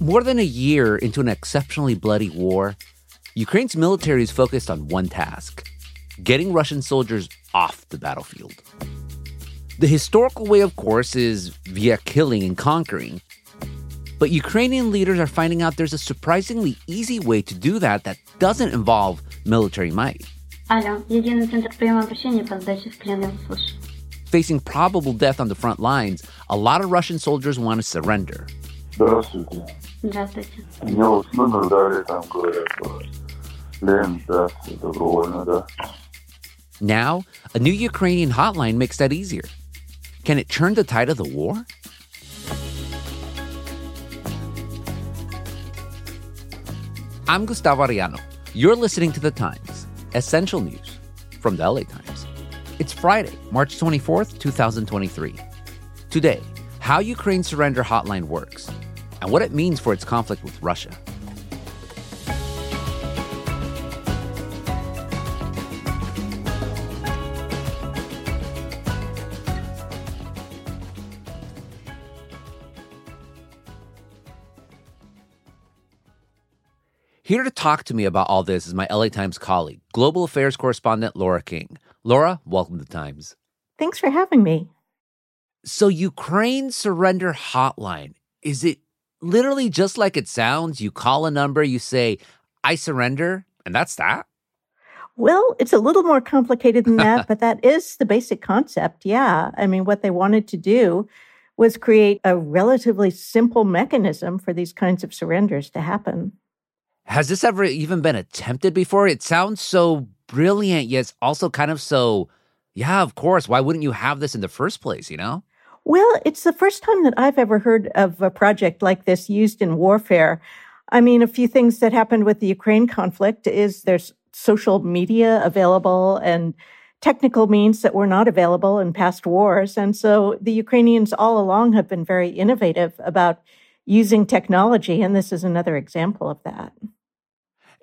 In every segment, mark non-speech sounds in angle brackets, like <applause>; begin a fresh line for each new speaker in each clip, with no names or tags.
More than a year into an exceptionally bloody war, Ukraine's military is focused on one task getting Russian soldiers off the battlefield. The historical way, of course, is via killing and conquering. But Ukrainian leaders are finding out there's a surprisingly easy way to do that that doesn't involve military might. Facing probable death on the front lines, a lot of Russian soldiers want to surrender.
Здравствуйте.
Здравствуйте.
Меня дали, там говорят, лен, да, добровольно, да.
Now, a new Ukrainian hotline makes that easier. Can it turn the tide of the war? I'm Gustavo Arellano. You're listening to The Times, essential news from the LA Times. It's Friday, March 24th, 2023. Today, how Ukraine Surrender Hotline works and what it means for its conflict with Russia. Here to talk to me about all this is my LA Times colleague, global affairs correspondent Laura King. Laura, welcome to Times.
Thanks for having me.
So, Ukraine Surrender Hotline, is it literally just like it sounds? You call a number, you say, I surrender, and that's that?
Well, it's a little more complicated than that, <laughs> but that is the basic concept. Yeah. I mean, what they wanted to do was create a relatively simple mechanism for these kinds of surrenders to happen.
Has this ever even been attempted before? It sounds so brilliant, yet also kind of so, yeah, of course. Why wouldn't you have this in the first place, you know?
Well, it's the first time that I've ever heard of a project like this used in warfare. I mean, a few things that happened with the Ukraine conflict is there's social media available and technical means that were not available in past wars. And so the Ukrainians all along have been very innovative about using technology. And this is another example of that.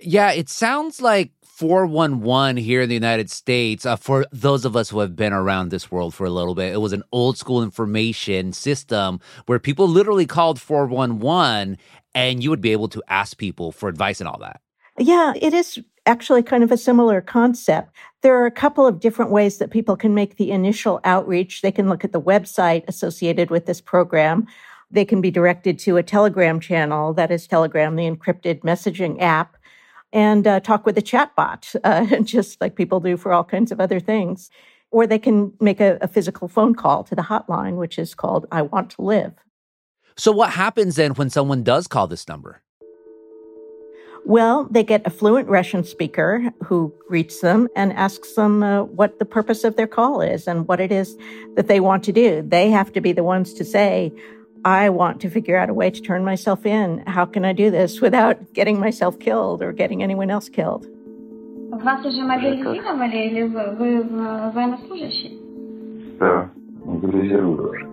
Yeah, it sounds like 411 here in the United States, uh, for those of us who have been around this world for a little bit, it was an old school information system where people literally called 411 and you would be able to ask people for advice and all that.
Yeah, it is actually kind of a similar concept. There are a couple of different ways that people can make the initial outreach. They can look at the website associated with this program. They can be directed to a Telegram channel, that is Telegram, the encrypted messaging app, and uh, talk with a chatbot, <laughs> uh, just like people do for all kinds of other things. Or they can make a, a physical phone call to the hotline, which is called I Want to Live.
So, what happens then when someone does call this number?
Well, they get a fluent Russian speaker who greets them and asks them uh, what the purpose of their call is and what it is that they want to do. They have to be the ones to say, I want to figure out a way to turn myself in. How can I do this without getting myself killed or getting anyone else killed?
Вас уже мобилизировали или вы, вы военнослужащий?
Да, мобилизировали.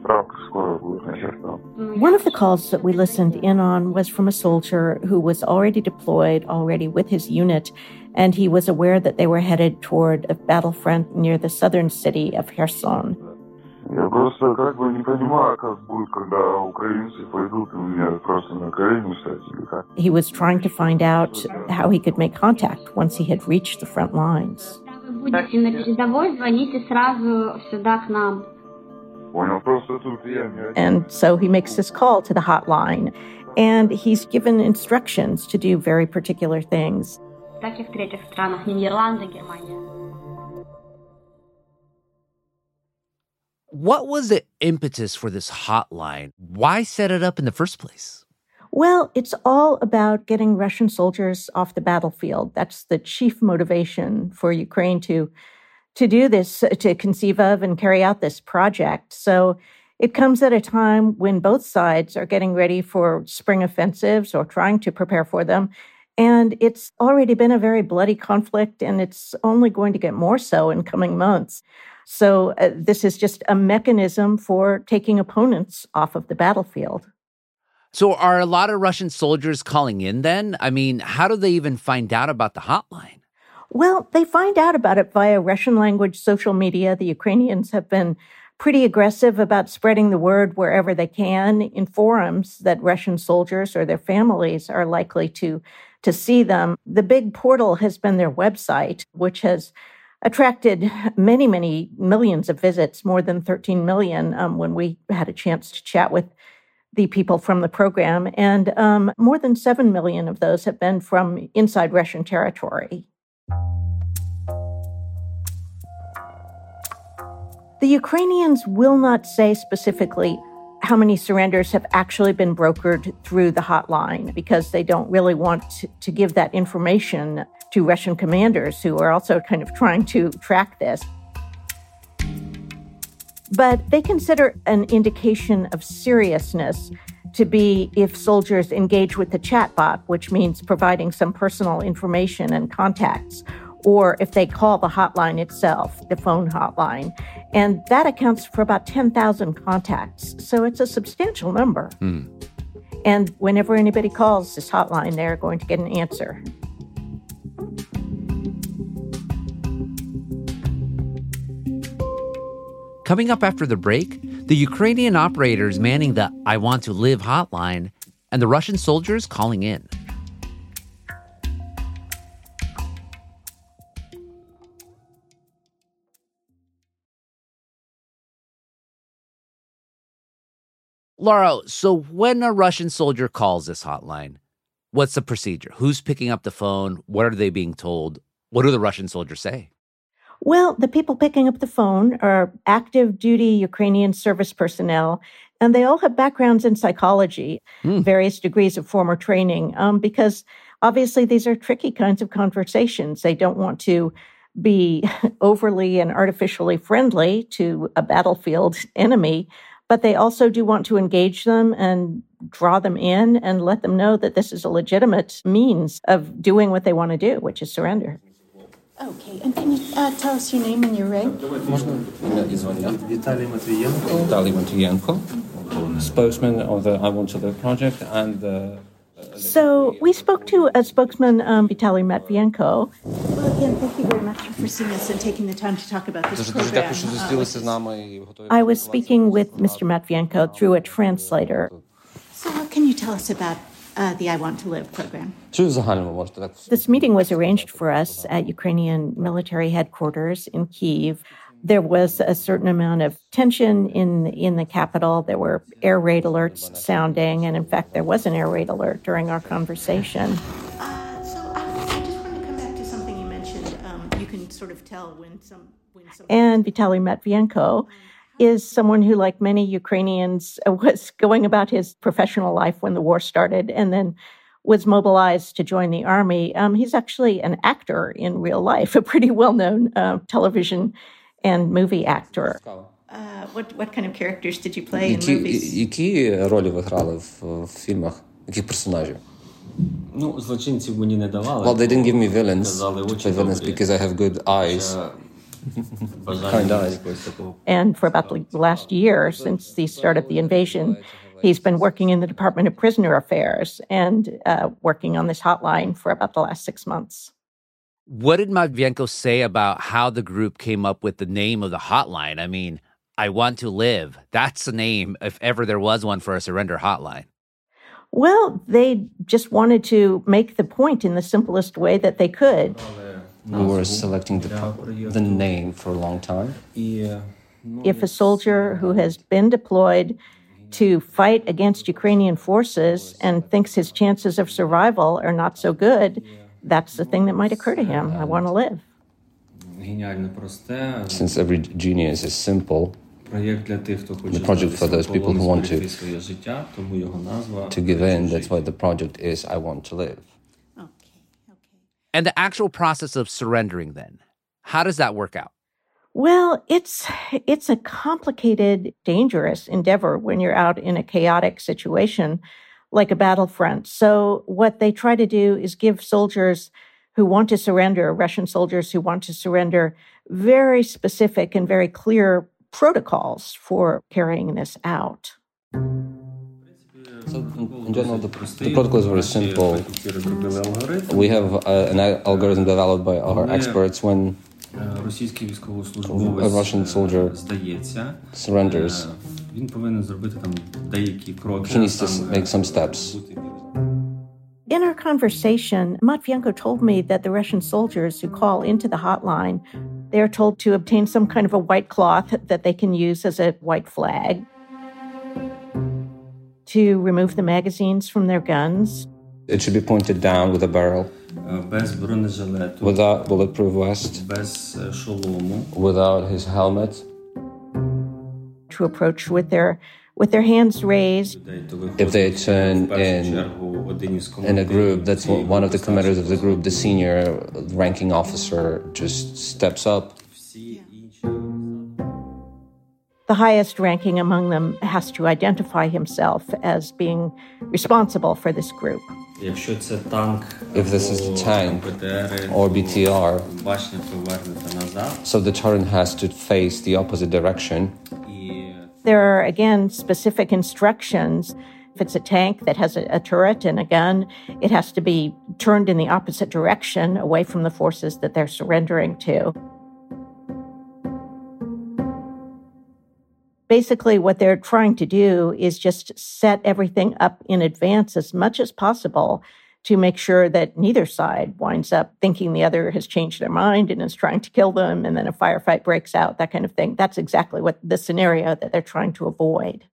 Справка скоро будет начертана.
One of the calls that we listened in on was from a soldier who was already deployed, already with his unit, and he was aware that they were headed toward a battlefront near the southern city of Kherson.
Я просто как бы не понимаю, как будет, когда украинцы пойдут и меня просто на колени встать или как.
He was trying to find out how he could make contact once he had reached the front lines.
Когда вы будете на передовой, звоните сразу сюда к нам.
Понял, просто тут я не
And so he makes this call to the hotline, and he's given instructions to do very particular things.
Так и в третьих странах, Нидерланды, Германия.
What was the impetus for this hotline? Why set it up in the first place?
Well, it's all about getting Russian soldiers off the battlefield. That's the chief motivation for Ukraine to to do this, to conceive of and carry out this project. So it comes at a time when both sides are getting ready for spring offensives or trying to prepare for them. And it's already been a very bloody conflict, and it's only going to get more so in coming months. So, uh, this is just a mechanism for taking opponents off of the battlefield.
So, are a lot of Russian soldiers calling in then? I mean, how do they even find out about the hotline?
Well, they find out about it via Russian language social media. The Ukrainians have been pretty aggressive about spreading the word wherever they can in forums that Russian soldiers or their families are likely to, to see them. The big portal has been their website, which has attracted many, many millions of visits, more than 13 million um, when we had a chance to chat with the people from the program. And um, more than 7 million of those have been from inside Russian territory. The Ukrainians will not say specifically how many surrenders have actually been brokered through the hotline because they don't really want to, to give that information to Russian commanders who are also kind of trying to track this. But they consider an indication of seriousness to be if soldiers engage with the chatbot, which means providing some personal information and contacts, or if they call the hotline itself, the phone hotline. And that accounts for about 10,000 contacts. So it's a substantial number. Mm. And whenever anybody calls this hotline, they're going to get an answer.
Coming up after the break, the Ukrainian operators manning the I Want to Live hotline and the Russian soldiers calling in. Laura, so when a Russian soldier calls this hotline, what's the procedure? Who's picking up the phone? What are they being told? What do the Russian soldiers say?
Well, the people picking up the phone are active duty Ukrainian service personnel, and they all have backgrounds in psychology, mm. various degrees of former training, um, because obviously these are tricky kinds of conversations. They don't want to be <laughs> overly and artificially friendly to a battlefield <laughs> enemy, but they also do want to engage them and draw them in and let them know that this is a legitimate means of doing what they want to do, which is surrender.
Okay, and can you uh, tell us your name and your rank? Vitaly
Matviyenko. Vitaly spokesman of the I Want to Live project and the
so we spoke to a spokesman, um, Vitaly Matvienko. Well, again, thank you very much for seeing us and taking the time to talk about this program. I was speaking with Mr. Matvienko through a translator.
So what can you tell us about uh, the I Want to Live program.
This meeting was arranged for us at Ukrainian military headquarters in Kiev. There was a certain amount of tension in in the capital. There were air raid alerts sounding, and in fact, there was an air raid alert during our conversation.
Uh, so I, I, just wanted to come back to something you mentioned. Um, you can sort of tell when some when some
and Vitaly Matvienko is someone who, like many Ukrainians, <laughs> was going about his professional life when the war started and then was mobilized to join the army. Um, he's actually an actor in real life, <laughs> a pretty well known uh, television and movie actor.
Uh, what, what kind of characters did you play in movies?
Які ролі ви грали в, в фільмах? Яких персонажів?
Ну, злочинців мені не давали.
Well, they didn't give me villains to play villains because I have good eyes.
And for about the last year, since the start of the invasion, he's been working in the Department of Prisoner Affairs and uh, working on this hotline for about the last six months.
What did Matvienko say about how the group came up with the name of the hotline? I mean, I want to live. That's the name, if ever there was one for a surrender hotline.
Well, they just wanted to make the point in the simplest way that they could.
We were selecting the, the name for a long time.
If a soldier who has been deployed to fight against Ukrainian forces and thinks his chances of survival are not so good, that's the thing that might occur to him. I want to live.
Since every genius is simple, the project for those people who want to, to give in, that's why the project is I Want to Live.
And the actual process of surrendering then, how does that work out?
Well, it's it's a complicated, dangerous endeavor when you're out in a chaotic situation like a battlefront. So what they try to do is give soldiers who want to surrender, Russian soldiers who want to surrender, very specific and very clear protocols for carrying this out.
So in general, the, the, protocol is very simple. We have uh, an algorithm developed by our experts. When a Russian soldier surrenders,
він повинен зробити там деякі кроки.
he needs to
там,
make some steps.
In our conversation, Matvienko told me that the Russian soldiers who call into the hotline, they are told to obtain some kind of a white cloth that they can use as a white flag, to remove the magazines from their guns,
It should be pointed down with a barrel,
е, без бронежилету,
without bulletproof vest,
без е, шолому.
without his helmet.
to approach with their with their hands raised.
If they turn in in a group, that's one of the commanders of the group, the senior ranking officer, just steps up.
The highest ranking among them has to identify himself as being responsible for this group.
If this is a tank or BTR, so the turret has to face the opposite direction.
There are again specific instructions. If it's a tank that has a, a turret and a gun, it has to be turned in the opposite direction away from the forces that they're surrendering to. Basically, what they're trying to do is just set everything up in advance as much as possible to make sure that neither side winds up thinking the other has changed their mind and is trying to kill them, and then a firefight breaks out, that kind of thing. That's exactly what the scenario that they're trying to avoid.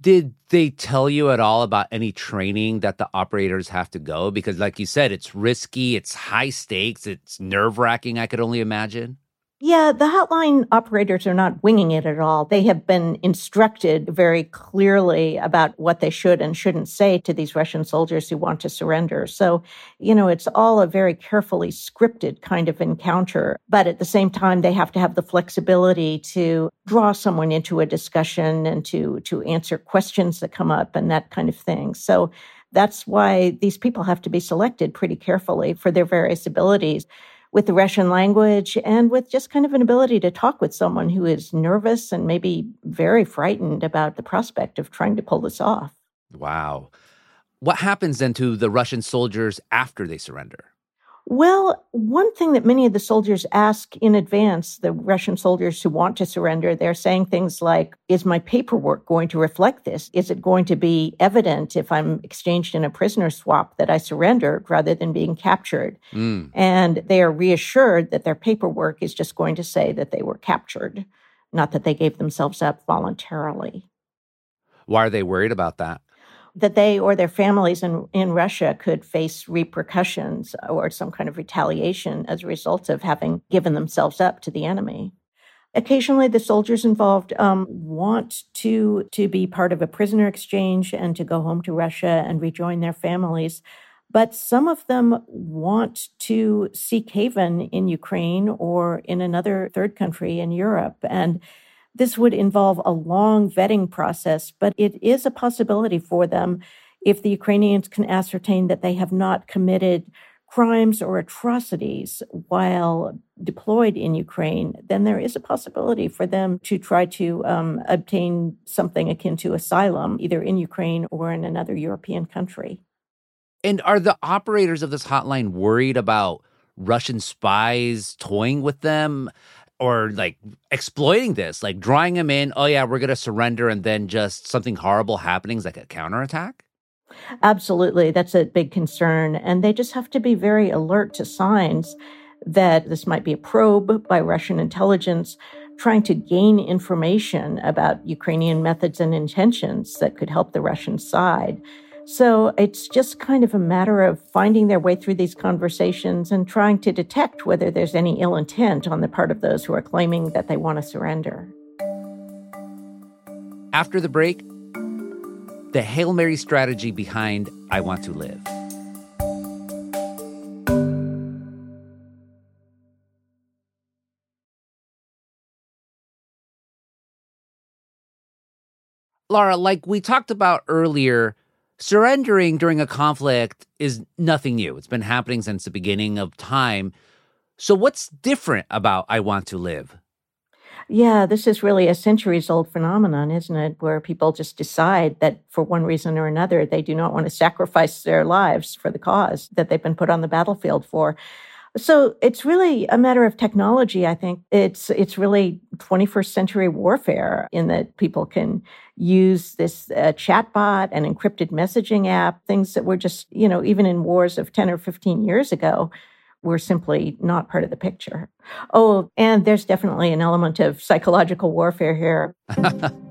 Did they tell you at all about any training that the operators have to go? Because, like you said, it's risky, it's high stakes, it's nerve wracking, I could only imagine.
Yeah, the hotline operators are not winging it at all. They have been instructed very clearly about what they should and shouldn't say to these Russian soldiers who want to surrender. So, you know, it's all a very carefully scripted kind of encounter. But at the same time, they have to have the flexibility to draw someone into a discussion and to, to answer questions that come up and that kind of thing. So that's why these people have to be selected pretty carefully for their various abilities with the Russian language and with just kind of an ability to talk with someone who is nervous and maybe very frightened about the prospect of trying to pull this off.
Wow. What happens then to the Russian soldiers after they surrender?
Well, one thing that many of the soldiers ask in advance, the Russian soldiers who want to surrender, they're saying things like, Is my paperwork going to reflect this? Is it going to be evident if I'm exchanged in a prisoner swap that I surrendered rather than being captured?
Mm.
And they are reassured that their paperwork is just going to say that they were captured, not that they gave themselves up voluntarily.
Why are they worried about that?
That they or their families in, in Russia could face repercussions or some kind of retaliation as a result of having given themselves up to the enemy. Occasionally, the soldiers involved um, want to to be part of a prisoner exchange and to go home to Russia and rejoin their families. But some of them want to seek haven in Ukraine or in another third country in Europe. And this would involve a long vetting process, but it is a possibility for them if the Ukrainians can ascertain that they have not committed crimes or atrocities while deployed in Ukraine, then there is a possibility for them to try to um, obtain something akin to asylum, either in Ukraine or in another European country.
And are the operators of this hotline worried about Russian spies toying with them or like exploiting this, like drawing them in? Oh, yeah, we're to surrender, and then just something horrible happening, is like a counterattack?
Absolutely. That's a big concern. And they just have to be very alert to signs that this might be a probe by Russian intelligence trying to gain information about Ukrainian methods and intentions that could help the Russian side. So it's just kind of a matter of finding their way through these conversations and trying to detect whether there's any ill intent on the part of those who are claiming that they want to surrender.
After the break, the Hail Mary strategy behind I Want to Live. Laura, like we talked about earlier, surrendering during a conflict is nothing new. It's been happening since the beginning of time. So, what's different about I Want to Live?
Yeah, this is really a centuries old phenomenon, isn't it? Where people just decide that for one reason or another, they do not want to sacrifice their lives for the cause that they've been put on the battlefield for. So it's really a matter of technology. I think it's it's really 21st century warfare in that people can use this uh, chatbot and encrypted messaging app, things that were just you know even in wars of 10 or 15 years ago were simply not part of the picture. Oh, and there's definitely an element of psychological warfare here. <laughs>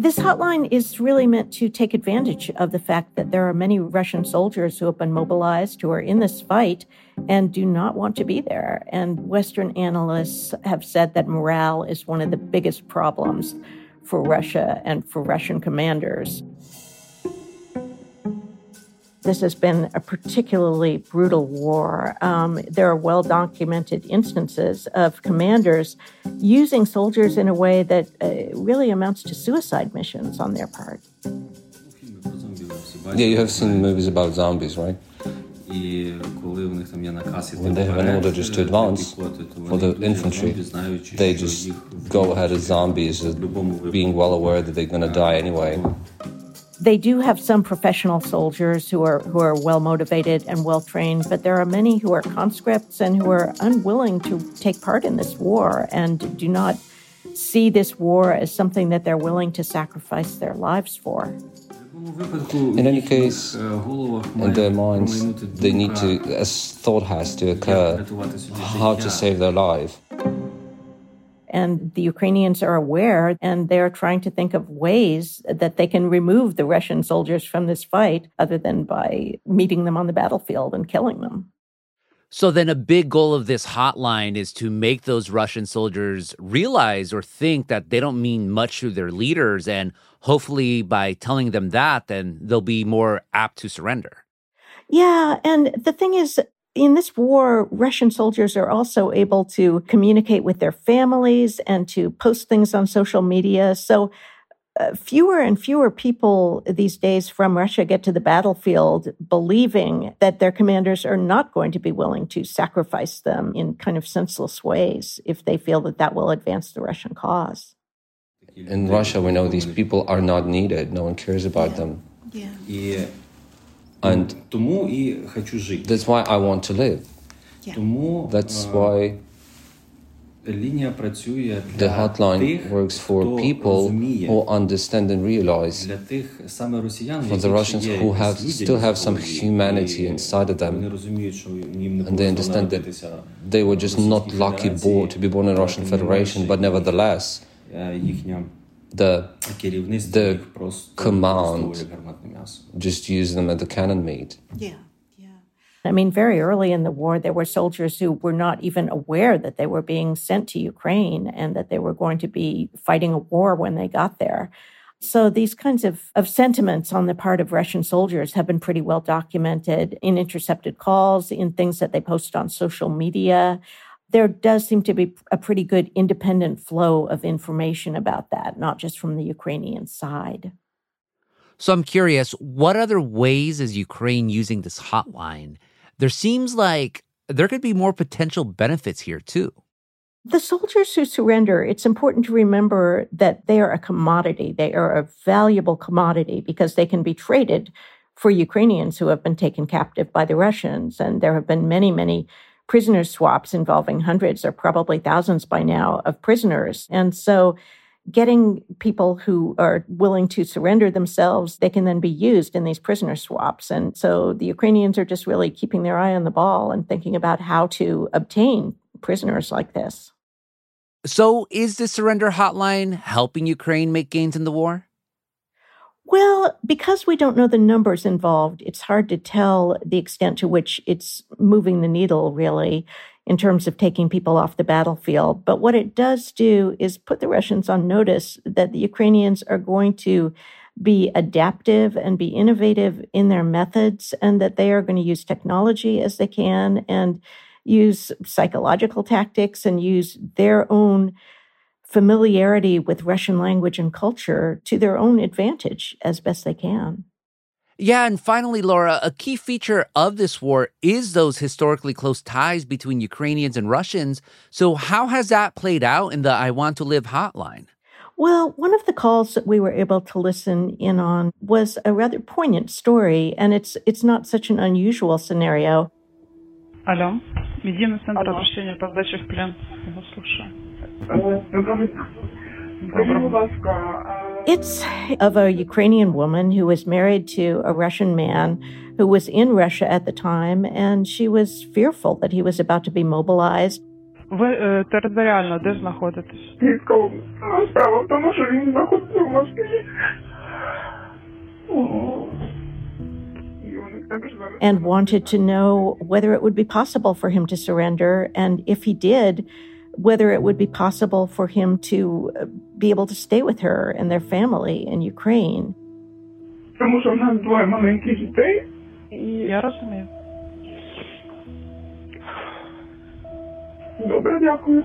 This hotline is really meant to take advantage of the fact that there are many Russian soldiers who have been mobilized who are in this fight and do not want to be there. And Western analysts have said that morale is one of the biggest problems for Russia and for Russian commanders. This has been a particularly brutal war. Um, there are well documented instances of commanders using soldiers in a way that uh, really amounts to suicide missions on their part.
Yeah, you have seen movies about zombies, right? When they have an order just to advance for the infantry, they just go ahead as zombies, being well aware that they're going to die anyway.
They do have some professional soldiers who are who are well motivated and well trained, but there are many who are conscripts and who are unwilling to take part in this war and do not see this war as something that they're willing to sacrifice their lives for.
In any case, in their minds, they need to, as thought has to occur, how to save their life.
And the Ukrainians are aware and they're trying to think of ways that they can remove the Russian soldiers from this fight other than by meeting them on the battlefield and killing them.
So then a big goal of this hotline is to make those Russian soldiers realize or think that they don't mean much to their leaders and hopefully by telling them that then they'll be more apt to surrender.
Yeah, and the thing is in this war, Russian soldiers are also able to communicate with their families and to post things on social media. So uh, fewer and fewer people these days from Russia get to the battlefield believing that their commanders are not going to be willing to sacrifice them in kind of senseless ways if they feel that that will advance the Russian cause.
In Russia, we know these people are not needed. No one cares about them.
Yeah. Yeah.
And
Тому і хочу жити.
that's why I want to live.
Тому
That's
е,
why
лінія працює для
the hotline
тих,
works for
хто
people
розуміє,
who understand and realize
для тих саме росіян,
for the Russians who have still have some humanity inside of them.
Вони розуміють, що їм не
And they
повезло
understand that
народитися
they were just not
Російській
lucky
Федерації,
born to be born in Russian
тому
Federation, but
інакше
nevertheless,
е, їхнє
the the command just use them as the cannon meat.
Yeah. yeah.
I mean, very early in the war, there were soldiers who were not even aware that they were being sent to Ukraine and that they were going to be fighting a war when they got there. So, these kinds of, of sentiments on the part of Russian soldiers have been pretty well documented in intercepted calls, in things that they posted on social media. There does seem to be a pretty good independent flow of information about that, not just from the Ukrainian side.
So I'm curious, what other ways is Ukraine using this hotline? There seems like there could be more potential benefits here too.
The soldiers who surrender, it's important to remember that they are a commodity. They are a valuable commodity because they can be traded for Ukrainians who have been taken captive by the Russians. And there have been many, many prisoner swaps involving hundreds or probably thousands by now of prisoners. And so getting people who are willing to surrender themselves, they can then be used in these prisoner swaps. And so the Ukrainians are just really keeping their eye on the ball and thinking about how to obtain prisoners like this.
So is the surrender hotline helping Ukraine make gains in the war?
Well, because we don't know the numbers involved, it's hard to tell the extent to which it's moving the needle, really, in terms of taking people off the battlefield. But what it does do is put the Russians on notice that the Ukrainians are going to be adaptive and be innovative in their methods, and that they are going to use technology as they can and use psychological tactics and use their own familiarity with Russian language and culture to their own advantage as best they can.
Yeah, and finally, Laura, a key feature of this war is those historically close ties between Ukrainians and Russians. So, how has that played out in the I Want to Live hotline?
Well, one of the calls that we were able to listen in on was a rather poignant story, and it's it's not such an unusual scenario.
Алло, Медийный центр обращения по сдаче в плен. Я вас слушаю.
It's of a Ukrainian woman who was married to a Russian man who was in Russia at the time, and she was fearful that he was about to be mobilized.
Ви е, територіально де знаходитесь?
Київська область. Ну, Справа в тому, що він знаходиться в Москві. О. І вони також зараз-
and wanted to know whether it would be possible for him to surrender, and if he did, whether it would be possible for him to uh, be able to stay with her and their family in Ukraine.
Тому що в нас двоє маленьких дітей.
Я розумію.
Добре, дякую.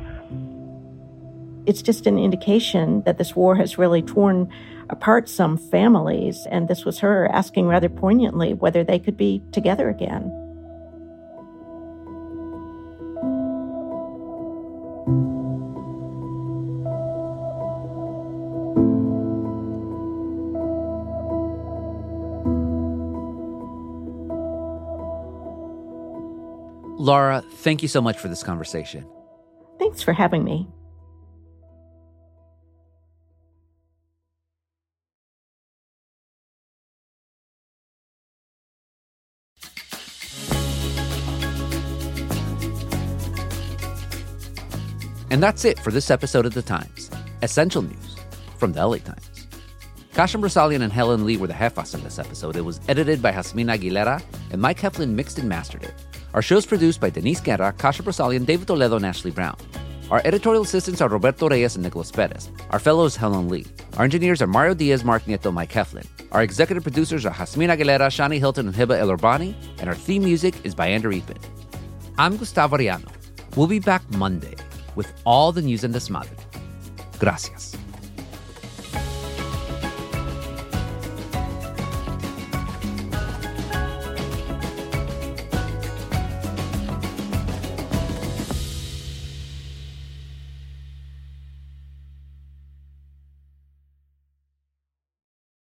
It's just an indication that this war has really torn apart some families, and this was her asking rather poignantly whether they could be together again.
Laura, thank you so much for this conversation.
Thanks for having me.
And that's it for this episode of The Times. Essential news from the LA Times. Kasia Broussalian and Helen Lee were the jefas in this episode. It was edited by Jasmine Aguilera, and Mike Heflin mixed and mastered it. Our show is produced by Denise Guerra, Kasha Kasia Broussalian, David Toledo, and Ashley Brown. Our editorial assistants are Roberto Reyes and Nicolas Perez. Our fellow is Helen Lee. Our engineers are Mario Diaz, Mark Nieto, Mike Heflin. Our executive producers are Jasmine Aguilera, Shani Hilton, and Hiba El Urbani, and our theme music is by Andrew Eapen. I'm Gustavo Arellano. We'll be back Monday with all the news and desmadre. Gracias.